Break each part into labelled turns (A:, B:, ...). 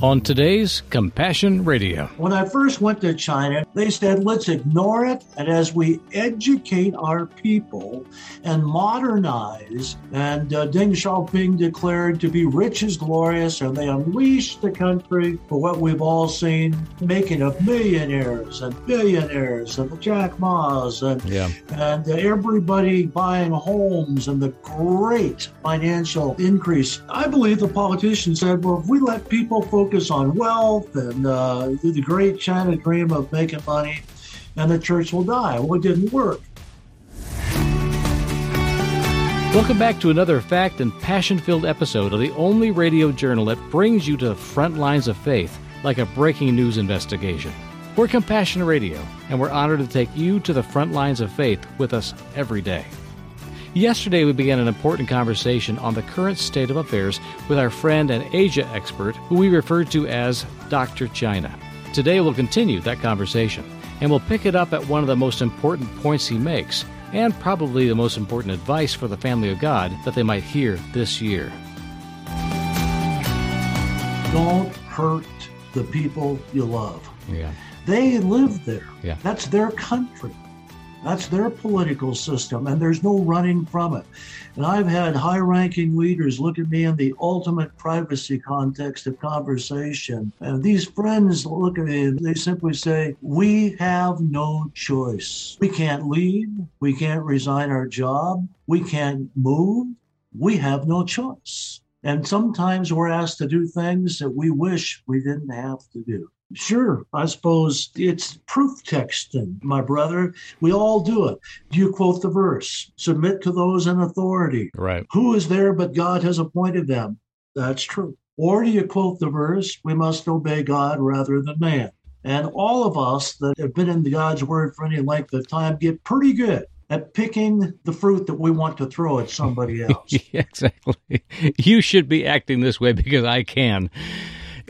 A: on today's Compassion Radio.
B: When I first went to China, they said, let's ignore it. And as we educate our people and modernize, and uh, Deng Xiaoping declared to be rich is glorious, and they unleashed the country for what we've all seen making of millionaires and billionaires and the Jack Ma's and,
A: Yeah.
B: and everybody buying homes and the great financial increase. I believe the politicians said, well, if we let people focus on wealth and uh, the great China dream of making money, and the church will die. Well, it didn't work.
A: Welcome back to another fact and passion filled episode of the only radio journal that brings you to the front lines of faith like a breaking news investigation. We're Compassion Radio, and we're honored to take you to the front lines of faith with us every day. Yesterday, we began an important conversation on the current state of affairs with our friend and Asia expert, who we referred to as Dr. China. Today, we'll continue that conversation, and we'll pick it up at one of the most important points he makes, and probably the most important advice for the family of God that they might hear this year.
B: Don't hurt the people you love.
A: Yeah.
B: They live there.
A: Yeah.
B: That's their country. That's their political system, and there's no running from it. And I've had high ranking leaders look at me in the ultimate privacy context of conversation. And these friends look at me and they simply say, We have no choice. We can't leave. We can't resign our job. We can't move. We have no choice. And sometimes we're asked to do things that we wish we didn't have to do. Sure, I suppose it's proof texting, my brother. We all do it. Do you quote the verse? Submit to those in authority.
A: Right.
B: Who is there but God has appointed them? That's true. Or do you quote the verse? We must obey God rather than man. And all of us that have been in God's word for any length of time get pretty good at picking the fruit that we want to throw at somebody else.
A: Yeah, exactly. You should be acting this way because I can.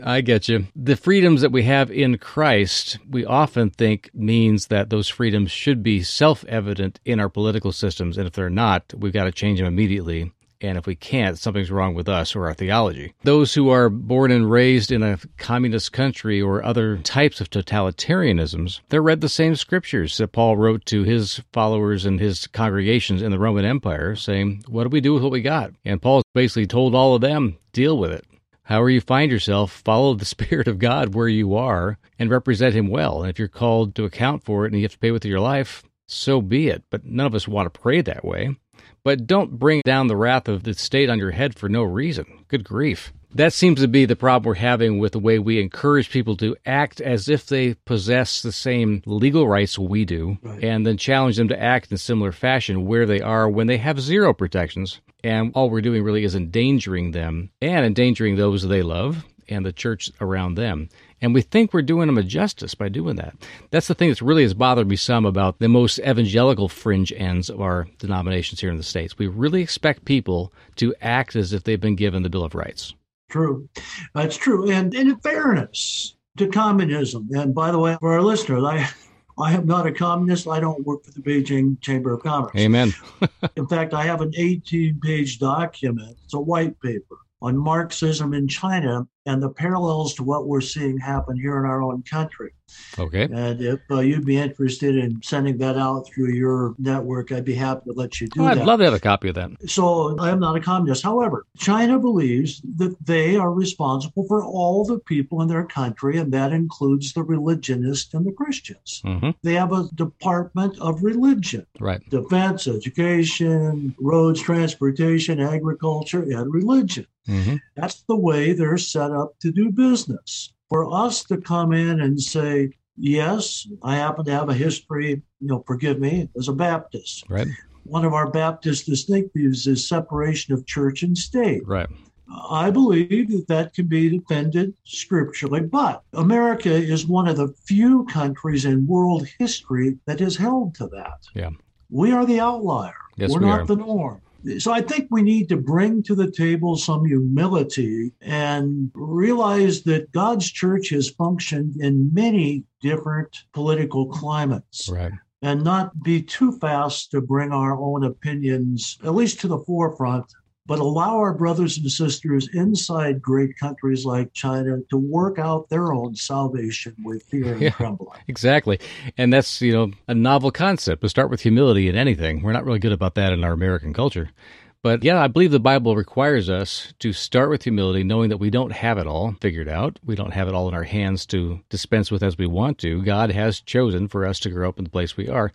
A: I get you. The freedoms that we have in Christ, we often think means that those freedoms should be self evident in our political systems. And if they're not, we've got to change them immediately. And if we can't, something's wrong with us or our theology. Those who are born and raised in a communist country or other types of totalitarianisms, they're read the same scriptures that Paul wrote to his followers and his congregations in the Roman Empire, saying, What do we do with what we got? And Paul basically told all of them, Deal with it. However, you find yourself, follow the Spirit of God where you are and represent Him well. And if you're called to account for it and you have to pay with your life, so be it. But none of us want to pray that way. But don't bring down the wrath of the state on your head for no reason. Good grief. That seems to be the problem we're having with the way we encourage people to act as if they possess the same legal rights we do,
B: Right.
A: and then challenge them to act in similar fashion where they are when they have zero protections. And all we're doing really is endangering them and endangering those they love and the church around them. And we think we're doing them a justice by doing that. That's the thing that's really has bothered me some about the most evangelical fringe ends of our denominations here in the States. We really expect people to act as if they've been given the Bill of Rights.
B: True. That's true. And, and in fairness to communism, and by the way, for our listeners, I, I am not a communist. I don't work for the Beijing Chamber of Commerce.
A: Amen.
B: In fact, I have an 18 page document. It's a white paper on Marxism in China and the parallels to what we're seeing happen here in our own country.
A: Okay.
B: And if uh, you'd be interested in sending that out through your network, I'd be happy to let you do
A: Oh, I'd
B: that.
A: love to have a copy of that.
B: So I am not a communist. However, China believes that they are responsible for all the people in their country, and that includes the religionists and the Christians.
A: hmm
B: They have a department of religion,
A: Right.
B: defense, education, roads, transportation, agriculture, and religion.
A: hmm
B: That's the way they're set up to do business. For us to come in and say, yes, I happen to have a history, you know, forgive me, as a Baptist
A: Right.
B: one of our Baptist distinctives is separation of church and state.
A: Right.
B: I believe that that can be defended scripturally, but America is one of the few countries in world history that is held to that.
A: Yeah.
B: We are the outlier.
A: Yes,
B: We're
A: we
B: not
A: are.
B: the norm. So I think we need to bring to the table some humility and realize that God's church has functioned in many different political climates
A: Right.
B: and not be too fast to bring our own opinions, at least to the forefront, but allow our brothers and sisters inside great countries like China to work out their own salvation with fear and yeah, trembling.
A: Exactly. And that's, you know, a novel concept. We start with humility in anything. We're not really good about that in our American culture. But yeah, I believe the Bible requires us to start with humility, knowing that we don't have it all figured out. We don't have it all in our hands to dispense with as we want to. God has chosen for us to grow up in the place we are.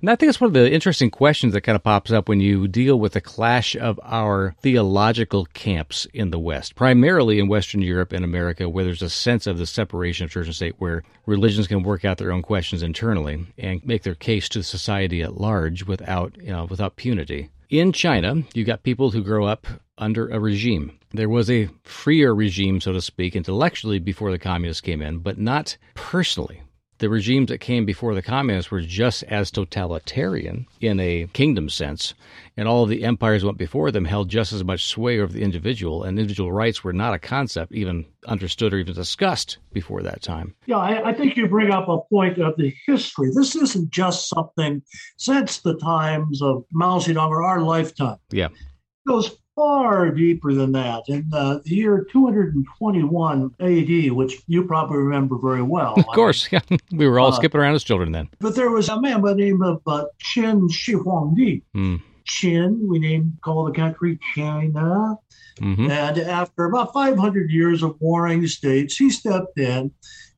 A: And I think it's one of the interesting questions that kind of pops up when you deal with the clash of our theological camps in the West, primarily in Western Europe and America, where there's a sense of the separation of church and state, where religions can work out their own questions internally and make their case to society at large without, you know, without punity. In China, you got people who grow up under a regime. There was a freer regime, so to speak, intellectually before the communists came in, but not personally. The regimes that came before the communists were just as totalitarian in a kingdom sense, and all of the empires went before them held just as much sway over the individual, and individual rights were not a concept even understood or even discussed before that time.
B: Yeah, I, I think you bring up a point of the history. This isn't just something since the times of Mao Zedong or our lifetime.
A: Yeah.
B: It goes far deeper than that. In uh, the year 221 AD, which you probably remember very well.
A: Of course, yeah. we were all uh, skipping around as children then.
B: But there was a man by the name of uh, Qin Shi Huangdi. Mm. Qin, we named call the country China. Mm-hmm. And after about 500 years of warring states, he stepped in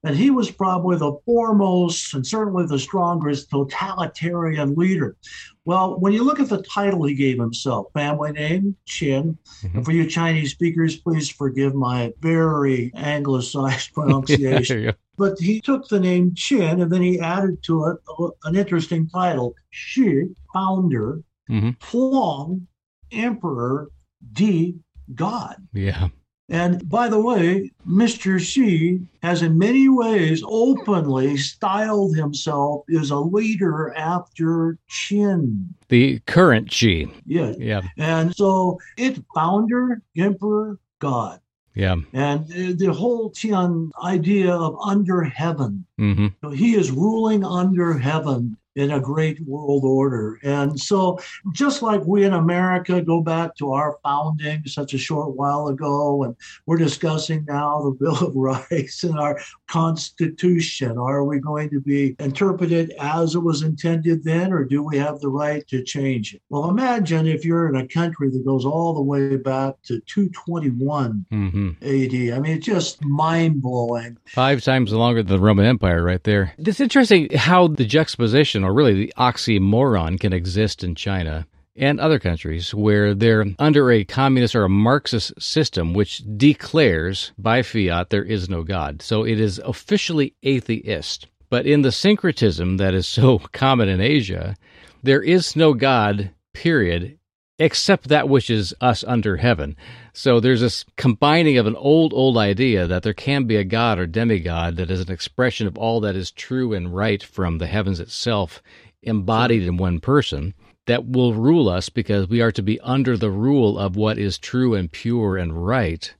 B: and he was probably the foremost and certainly the strongest totalitarian leader. Well, when you look at the title he gave himself, family name, Qin, mm-hmm. and for you Chinese speakers, please forgive my very anglicized pronunciation. but he took the name Qin and then he added to it an interesting title, Shi, founder, mm-hmm. Huang, emperor, D, God.
A: Yeah.
B: And by the way, Mr. Xi has in many ways openly styled himself as a leader after Qin.
A: The current Xi.
B: Yeah.
A: Yeah.
B: And so it's founder, emperor, God.
A: Yeah.
B: And the whole Tian idea of under heaven. Mm-hmm. He is ruling under heaven in a great world order. And so, just like we in America go back to our founding such a short while ago, and we're discussing now the Bill of Rights and our Constitution, are we going to be interpreted as it was intended then, or do we have the right to change it? Well, imagine if you're in a country that goes all the way back to 221 mm-hmm. AD. I mean, it's just mind blowing.
A: Five times longer than the Roman Empire, right there. It's interesting how the juxtaposition or really the oxymoron, can exist in China and other countries where they're under a communist or a Marxist system which declares by fiat there is no God. So it is officially atheist. But in the syncretism that is so common in Asia, there is no God, period, except that which is us under heaven. So there's this combining of an old, old idea that there can be a God or demigod that is an expression of all that is true and right from the heavens itself, embodied in one person, that will rule us because we are to be under the rule of what is true and pure and right,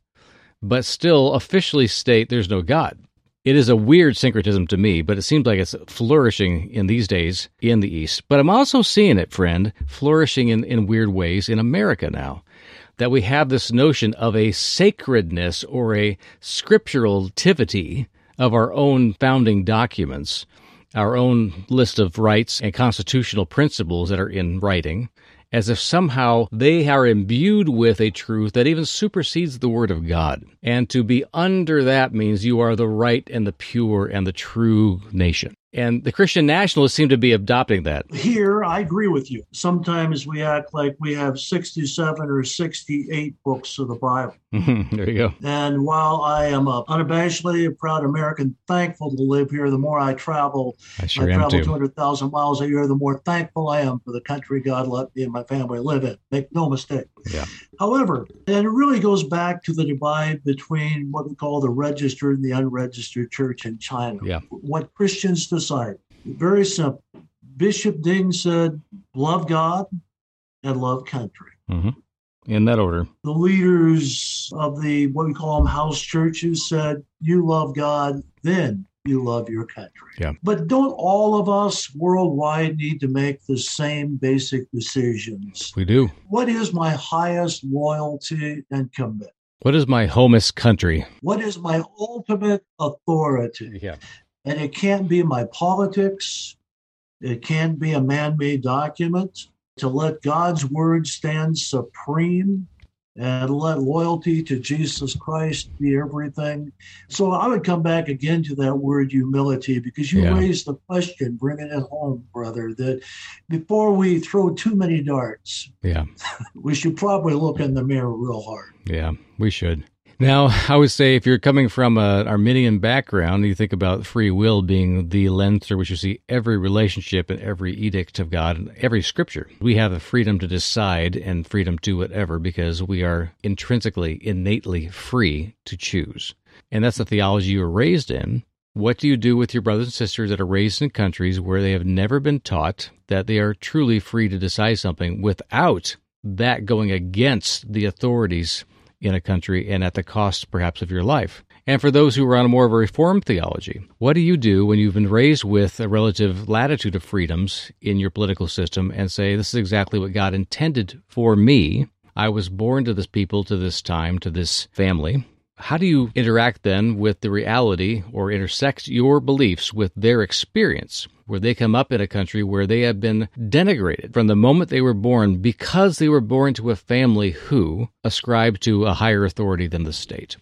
A: but still officially state there's no God. It is a weird syncretism to me, but it seems like it's flourishing in these days in the East. But I'm also seeing it, friend, flourishing in, in weird ways in America now. That we have this notion of a sacredness or a scripturality of our own founding documents, our own list of rights and constitutional principles that are in writing, as if somehow they are imbued with a truth that even supersedes the Word of God. And to be under that means you are the right and the pure and the true nation. And the Christian nationalists seem to be adopting that.
B: Here, I agree with you. Sometimes we act like we have 67 or 68 books of the Bible.
A: There you go.
B: And while I am a unabashedly a proud American, thankful to live here, the more I travel,
A: I, sure
B: I travel
A: 200,000
B: miles a year, the more thankful I am for the country God let me and my family live in. Make no mistake.
A: Yeah.
B: However, and it really goes back to the divide between what we call the registered and the unregistered church in China.
A: Yeah.
B: What Christians decide. Very simple. Bishop Ding said, love God and love country.
A: Mm-hmm. In that order.
B: The leaders of the, what we call them house churches said, you love God, then you love your country.
A: Yeah.
B: But don't all of us worldwide need to make the same basic decisions?
A: We do.
B: What is my highest loyalty and commitment?
A: What is my homest country?
B: What is my ultimate authority?
A: Yeah.
B: And it can't be my politics. It can't be a man made document. To let God's word stand supreme and let loyalty to Jesus Christ be everything. So I would come back again to that word humility because you
A: Yeah.
B: raised the question, bringing it home, brother, that before we throw too many darts,
A: Yeah.
B: we should probably look in the mirror real hard.
A: Yeah, we should. Now, I would say if you're coming from an Arminian background, you think about free will being the lens through which you see every relationship and every edict of God and every scripture. We have the freedom to decide and freedom to whatever because we are intrinsically, innately free to choose. And that's the theology you were raised in. What do you do with your brothers and sisters that are raised in countries where they have never been taught that they are truly free to decide something without that going against the authorities in a country and at the cost perhaps of your life. And for those who are on a more of a reformed theology, what do you do when you've been raised with a relative latitude of freedoms in your political system and say, this is exactly what God intended for me? I was born to this people, to this time, to this family. How do you interact then with the reality or intersect your beliefs with their experience? Where they come up in a country where they have been denigrated from the moment they were born because they were born to a family who ascribed to a higher authority than the state.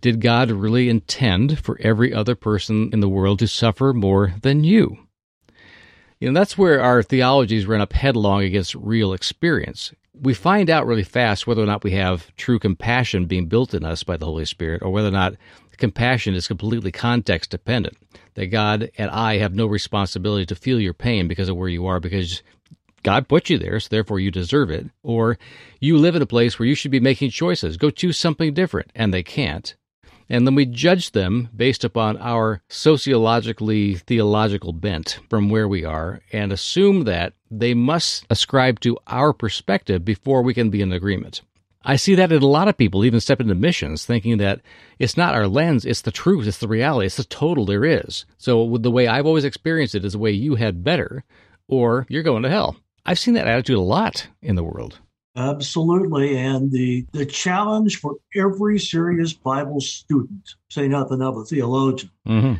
A: Did God really intend for every other person in the world to suffer more than you? You know, that's where our theologies run up headlong against real experience. We find out really fast whether or not we have true compassion being built in us by the Holy Spirit or whether or not compassion is completely context dependent. That God and I have no responsibility to feel your pain because of where you are, because God put you there, so therefore you deserve it. Or you live in a place where you should be making choices. Go choose something different, and they can't. And then we judge them based upon our sociologically theological bent from where we are and assume that they must ascribe to our perspective before we can be in agreement. I see that in a lot of people, even step into missions, thinking that it's not our lens, it's the truth, it's the reality, it's the total there is. So with the way I've always experienced it is the way you had better, or you're going to hell. I've seen that attitude a lot in the world.
B: Absolutely. And the, the challenge for every serious Bible student, say nothing of a theologian,
A: Mm-hmm.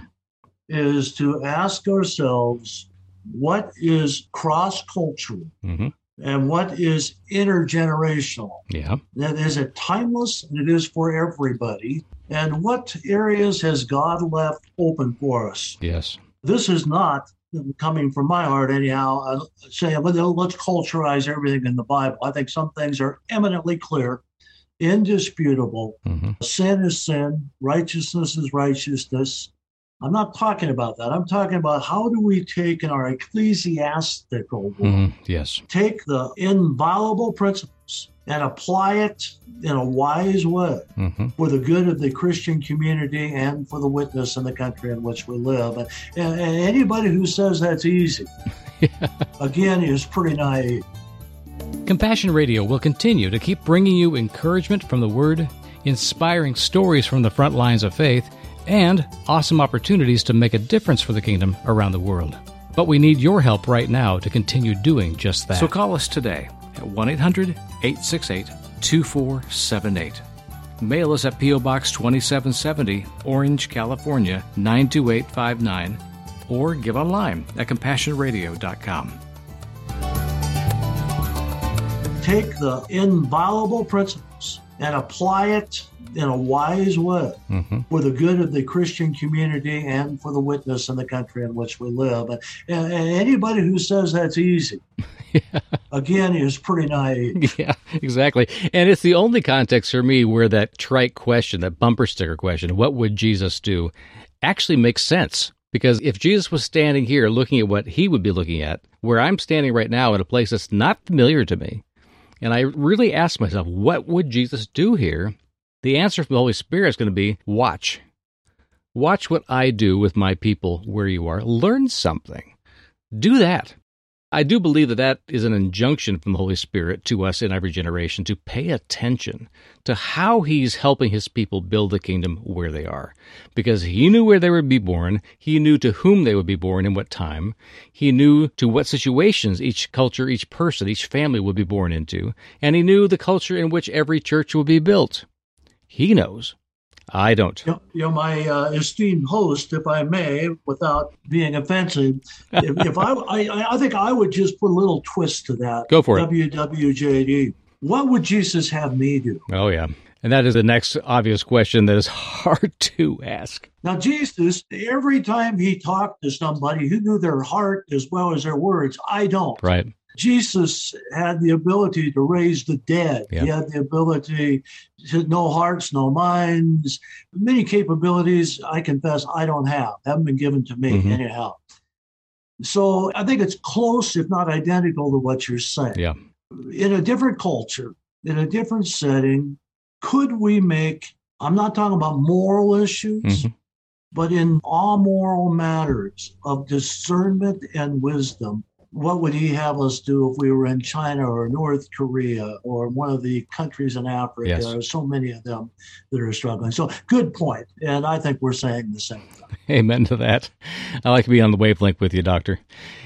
B: is to ask ourselves what is cross cultural
A: Mm-hmm.
B: and what is intergenerational.
A: Yeah.
B: That is it timeless and it is for everybody. And what areas has God left open for us?
A: Yes.
B: This is not coming from my heart anyhow uh, saying well, let's culturize everything in the bible i think some things are eminently clear indisputable
A: Mm-hmm.
B: sin is sin righteousness is righteousness i'm not talking about that i'm talking about how do we take in our ecclesiastical world
A: Mm-hmm. Yes.
B: take the inviolable principles and apply it in a wise way
A: Mm-hmm.
B: for the good of the Christian community and for the witness in the country in which we live. And, and, and anybody who says that's easy, again, is pretty naive.
A: Compassion Radio will continue to keep bringing you encouragement from the Word, inspiring stories from the front lines of faith, and awesome opportunities to make a difference for the kingdom around the world. But we need your help right now to continue doing just that. So call us today at 1 800 868 2478. Mail us at P.O. Box 2770, Orange, California 92859, or give online at compassionradio.com.
B: Take the inviolable principles and apply it in a wise way
A: Mm-hmm.
B: for the good of the Christian community and for the witness in the country in which we live. And, and, and anybody who says that's easy, again, is pretty naive.
A: Yeah, exactly. And it's the only context for me where that trite question, that bumper sticker question, what would Jesus do, actually makes sense. Because if Jesus was standing here looking at what he would be looking at, where I'm standing right now in a place that's not familiar to me, and I really ask myself, what would Jesus do here? The answer from the Holy Spirit is going to be watch. Watch what I do with my people where you are. Learn something. Do that. I do believe that that is an injunction from the Holy Spirit to us in every generation to pay attention to how He's helping His people build the kingdom where they are. Because He knew where they would be born, He knew to whom they would be born in what time, He knew to what situations each culture, each person, each family would be born into, and He knew the culture in which every church would be built. He knows. I don't.
B: You know, you know my uh, esteemed host, if I may, without being offensive, if, if I, I, I think I would just put a little twist to that.
A: Go for it.
B: WWJD. What would Jesus have me do?
A: Oh, yeah. And that is the next obvious question that is hard to ask.
B: Now, Jesus, every time he talked to somebody, he knew their heart as well as their words. I don't.
A: Right.
B: Jesus had the ability to raise the dead. Yep. He had the ability to know hearts, know minds, many capabilities I confess I don't have, haven't been given to me mm-hmm. anyhow. So I think it's close, if not identical, to what you're saying.
A: Yeah.
B: In a different culture, in a different setting, could we make, I'm not talking about moral issues, mm-hmm. but in all moral matters of discernment and wisdom, what would he have us do if we were in China or North Korea or one of the countries in Africa? Yes. There are so many of them that are struggling. So, good point. And I think we're saying the same thing.
A: Amen to that. I like to be on the wavelength with you, Doctor.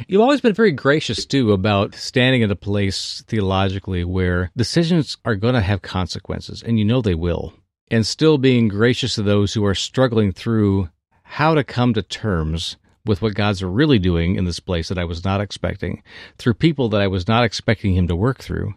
A: You've always been very gracious, too, about standing in a place theologically where decisions are going to have consequences, and you know they will, and still being gracious to those who are struggling through how to come to terms with what God's really doing in this place that I was not expecting, through people that I was not expecting Him to work through,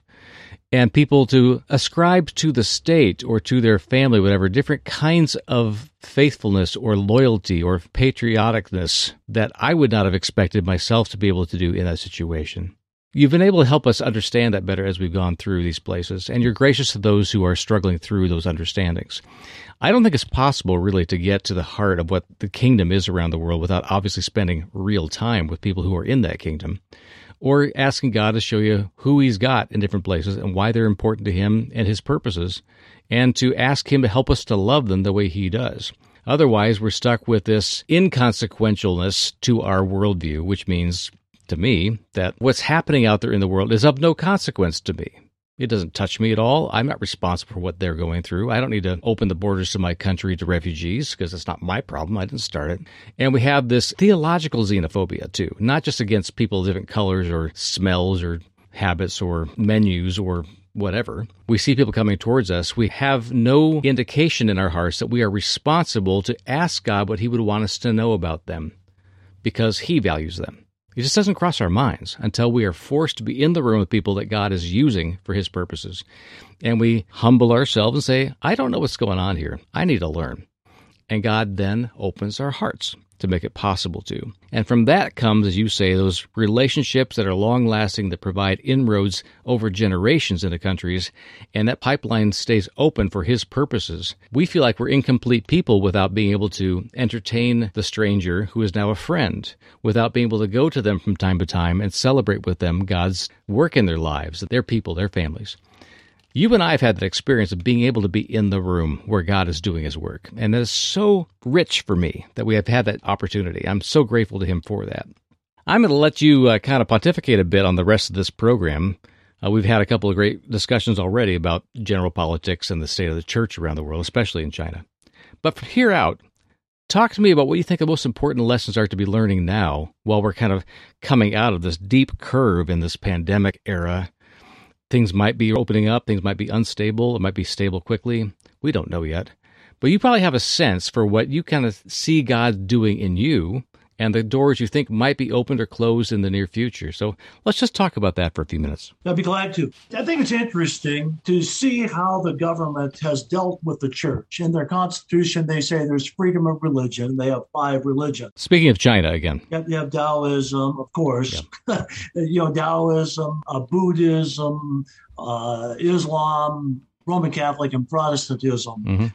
A: and people to ascribe to the state or to their family, whatever, different kinds of faithfulness or loyalty or patrioticness that I would not have expected myself to be able to do in that situation. You've been able to help us understand that better as we've gone through these places, and you're gracious to those who are struggling through those understandings. I don't think it's possible really to get to the heart of what the kingdom is around the world without obviously spending real time with people who are in that kingdom or asking God to show you who He's got in different places and why they're important to Him and His purposes, and to ask Him to help us to love them the way He does. Otherwise, we're stuck with this inconsequentialness to our worldview, which means to me that what's happening out there in the world is of no consequence to me. It doesn't touch me at all. I'm not responsible for what they're going through. I don't need to open the borders to my country to refugees because it's not my problem. I didn't start it. And we have this theological xenophobia too, not just against people of different colors or smells or habits or menus or whatever. We see people coming towards us. We have no indication in our hearts that we are responsible to ask God what He would want us to know about them because He values them. It just doesn't cross our minds until we are forced to be in the room with people that God is using for His purposes. And we humble ourselves and say, I don't know what's going on here. I need to learn. And God then opens our hearts to make it possible to. And from that comes, as you say, those relationships that are long lasting, that provide inroads over generations into countries, and that pipeline stays open for His purposes. We feel like we're incomplete people without being able to entertain the stranger who is now a friend, without being able to go to them from time to time and celebrate with them God's work in their lives, their people, their families. You and I have had that experience of being able to be in the room where God is doing his work. And that is so rich for me that we have had that opportunity. I'm so grateful to him for that. I'm going to let you uh, kind of pontificate a bit on the rest of this program. Uh, we've had a couple of great discussions already about general politics and the state of the church around the world, especially in China. But from here out, talk to me about what you think the most important lessons are to be learning now while we're kind of coming out of this deep curve in this pandemic era Things might be opening up, things might be unstable, it might be stable quickly. We don't know yet. But you probably have a sense for what you kind of see God doing in you and the doors you think might be opened or closed in the near future. So let's just talk about that for a few minutes.
B: I'd be glad to. I think it's interesting to see how the government has dealt with the church. In their constitution, they say there's freedom of religion. They have five religions.
A: Speaking of China again,
B: have, you have Taoism, of course. You know, Taoism, uh, Buddhism, uh, Islam, Roman Catholic, and Protestantism. Mm-hmm.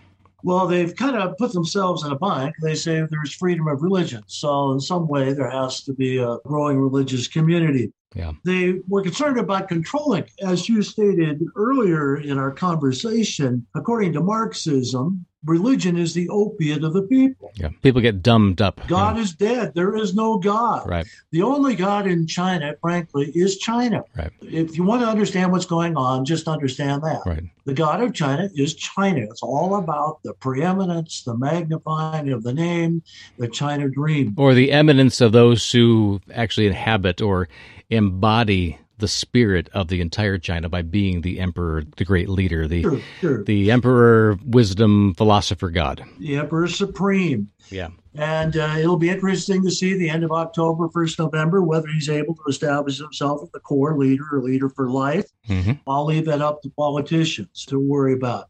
B: Well, they've kind of put themselves in a bind. They say there's freedom of religion. So, in some way, there has to be a growing religious community.
A: Yeah.
B: They were concerned about controlling. As you stated earlier in our conversation, according to Marxism, religion is the opiate of the people.
A: Yeah. People get dumbed up.
B: God is dead. There is no God.
A: Right.
B: The only God in China, frankly, is China.
A: Right.
B: If you want to understand what's going on, just understand that.
A: Right.
B: The God of China is China. It's all about the preeminence, the magnifying of the name, the China dream.
A: Or the eminence of those who actually inhabit or embody the spirit of the entire China by being the emperor, the great leader, the
B: Sure, sure.
A: the emperor, wisdom, philosopher, God.
B: The Emperor Supreme.
A: Yeah.
B: And uh, it'll be interesting to see the end of October, 1st November, whether he's able to establish himself as the core leader or leader for life.
A: hmm
B: I'll leave that up to politicians to worry about.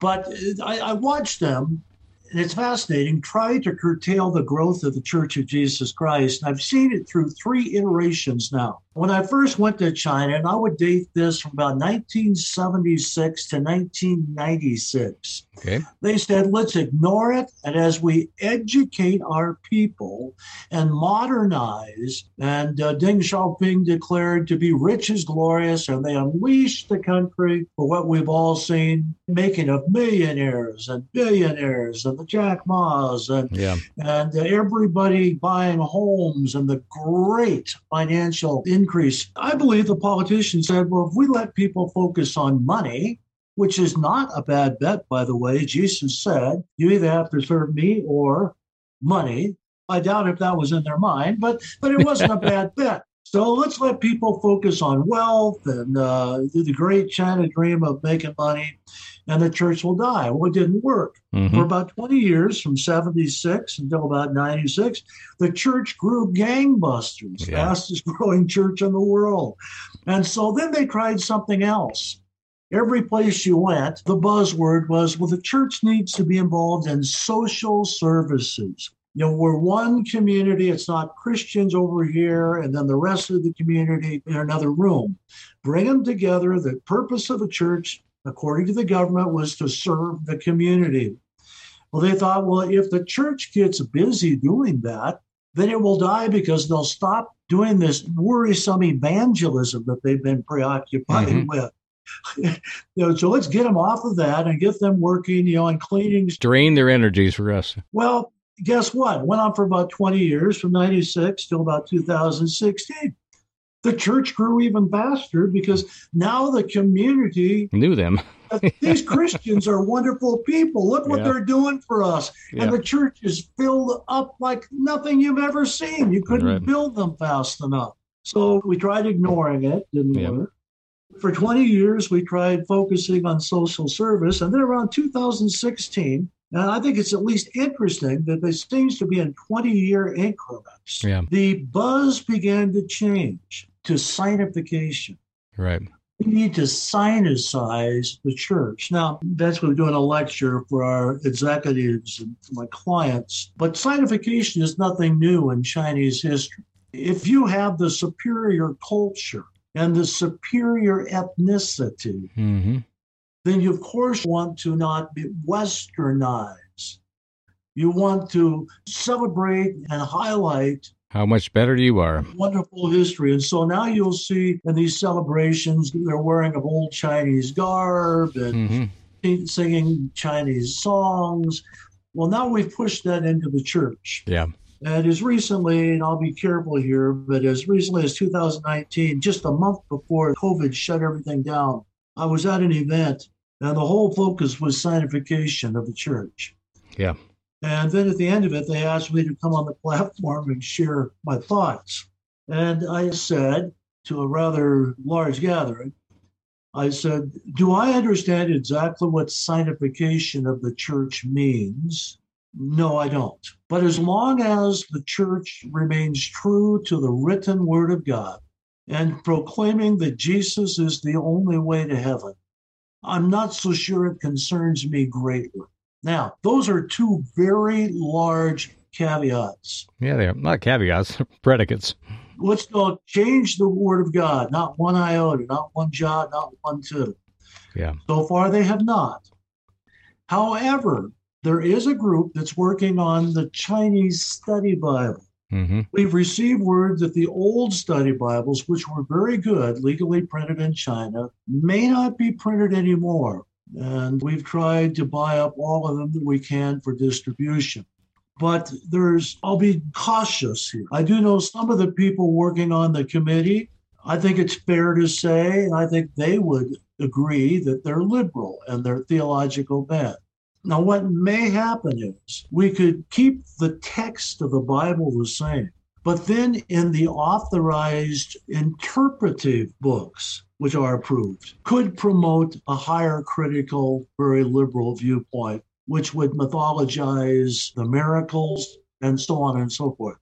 B: But uh, I, I watched them, and it's fascinating, try to curtail the growth of the Church of Jesus Christ. And I've seen it through three iterations now. When I first went to China, and I would date this from about 1976 to 1996,
A: Okay.
B: they said, let's ignore it. And as we educate our people and modernize, and uh, Deng Xiaoping declared to be rich is glorious, and they unleashed the country for what we've all seen making of millionaires and billionaires and the Jack Ma's and,
A: Yeah.
B: and everybody buying homes and the great financial increase. I believe the politicians said, well, if we let people focus on money, which is not a bad bet, by the way. Jesus said, you either have to serve me or money. I doubt if that was in their mind, but but it wasn't a bad bet. So let's let people focus on wealth and uh, the great China dream of making money, and the church will die. Well, it didn't work.
A: hmm
B: For about 20 years, from 76 until about 96, the church grew gangbusters,
A: Yeah.
B: fastest growing church in the world. And so then they tried something else. Every place you went, the buzzword was, well, the church needs to be involved in social services. You know, we're one community, it's not Christians over here, and then the rest of the community in another room. Bring them together. The purpose of the church, according to the government, was to serve the community. Well, they thought, well, if the church gets busy doing that, then it will die because they'll stop doing this worrisome evangelism that they've been preoccupied
A: Mhm.
B: with. you know, so let's get them off of that and get them working, you know, on cleaning.
A: Drain their energies for us.
B: Well, guess what? Went on for about 20 years, from 96 till about 2016. The church grew even faster because now the community
A: Knew them.
B: these Christians are wonderful people. Look what
A: Yeah.
B: they're doing for us.
A: Yeah.
B: And the church is filled up like nothing you've ever seen. You couldn't
A: Right.
B: build them fast enough. So we tried ignoring it, didn't
A: Yeah.
B: work. For 20 years, we tried focusing on social service. And then around 2016, and I think it's at least interesting that this seems to be in 20 year increments,
A: Yeah.
B: the buzz began to change to sinification
A: Right.
B: we need to sinicize the church. Now, that's what we're doing a lecture for our executives and my clients. But sinification is nothing new in Chinese history. If you have the superior culture and the superior ethnicity,
A: hmm
B: then you, of course, want to not be westernized. You want to celebrate and highlight
A: How much better you are.
B: wonderful history. And so now you'll see in these celebrations, they're wearing of old Chinese garb and
A: hmm
B: singing Chinese songs. Well, now we've pushed that into the church.
A: Yeah.
B: And as recently, and I'll be careful here, but as recently as 2019, just a month before COVID shut everything down, I was at an event and the whole focus was sanctification of the church.
A: Yeah.
B: And then at the end of it, they asked me to come on the platform and share my thoughts. And I said to a rather large gathering, I said, Do I understand exactly what sanctification of the church means? No, I don't. But as long as the church remains true to the written word of God and proclaiming that Jesus is the only way to heaven, I'm not so sure it concerns me greatly. Now, those are two very large caveats.
A: Yeah, they are. Not caveats, predicates.
B: Let's go change the word of God, not one iota, not one jot, not one tittle.
A: Yeah.
B: So far, they have not. However, there is a group that's working on the Chinese study Bible.
A: Hmm
B: We've received word that the old study Bibles, which were very good, legally printed in China, may not be printed anymore. And we've tried to buy up all of them that we can for distribution. But there's, I'll be cautious here. I do know some of the people working on the committee. I think it's fair to say, and I think they would agree that they're liberal and they're theological bent. Now, what may happen is we could keep the text of the Bible the same, but then in the authorized interpretive books, which are approved, could promote a higher critical, very liberal viewpoint, which would mythologize the miracles and so on and so forth.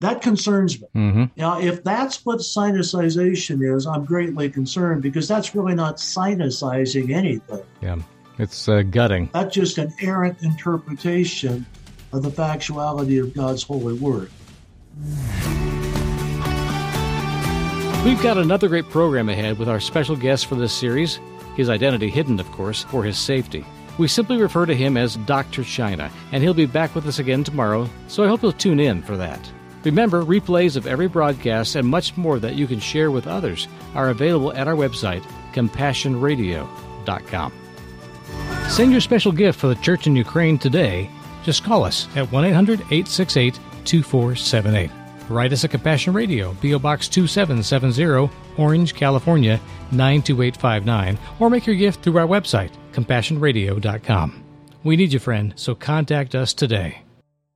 B: That concerns me.
A: Mm-hmm.
B: Now, if that's what sinicization is, I'm greatly concerned because that's really not sinicizing anything.
A: Yeah, it's uh, gutting.
B: That's just an errant interpretation of the factuality of God's holy word.
A: We've got another great program ahead with our special guest for this series, his identity hidden, of course, for his safety. We simply refer to him as Dr. China, and he'll be back with us again tomorrow, so I hope you'll tune in for that. Remember, replays of every broadcast and much more that you can share with others are available at our website, compassionradio.com. Send your special gift for the church in Ukraine today. Just call us at 1 800 868 2478. Write us at Compassion Radio, P.O. Box 2770, Orange, California 92859, or make your gift through our website, compassionradio.com. We need you, friend, so contact us today.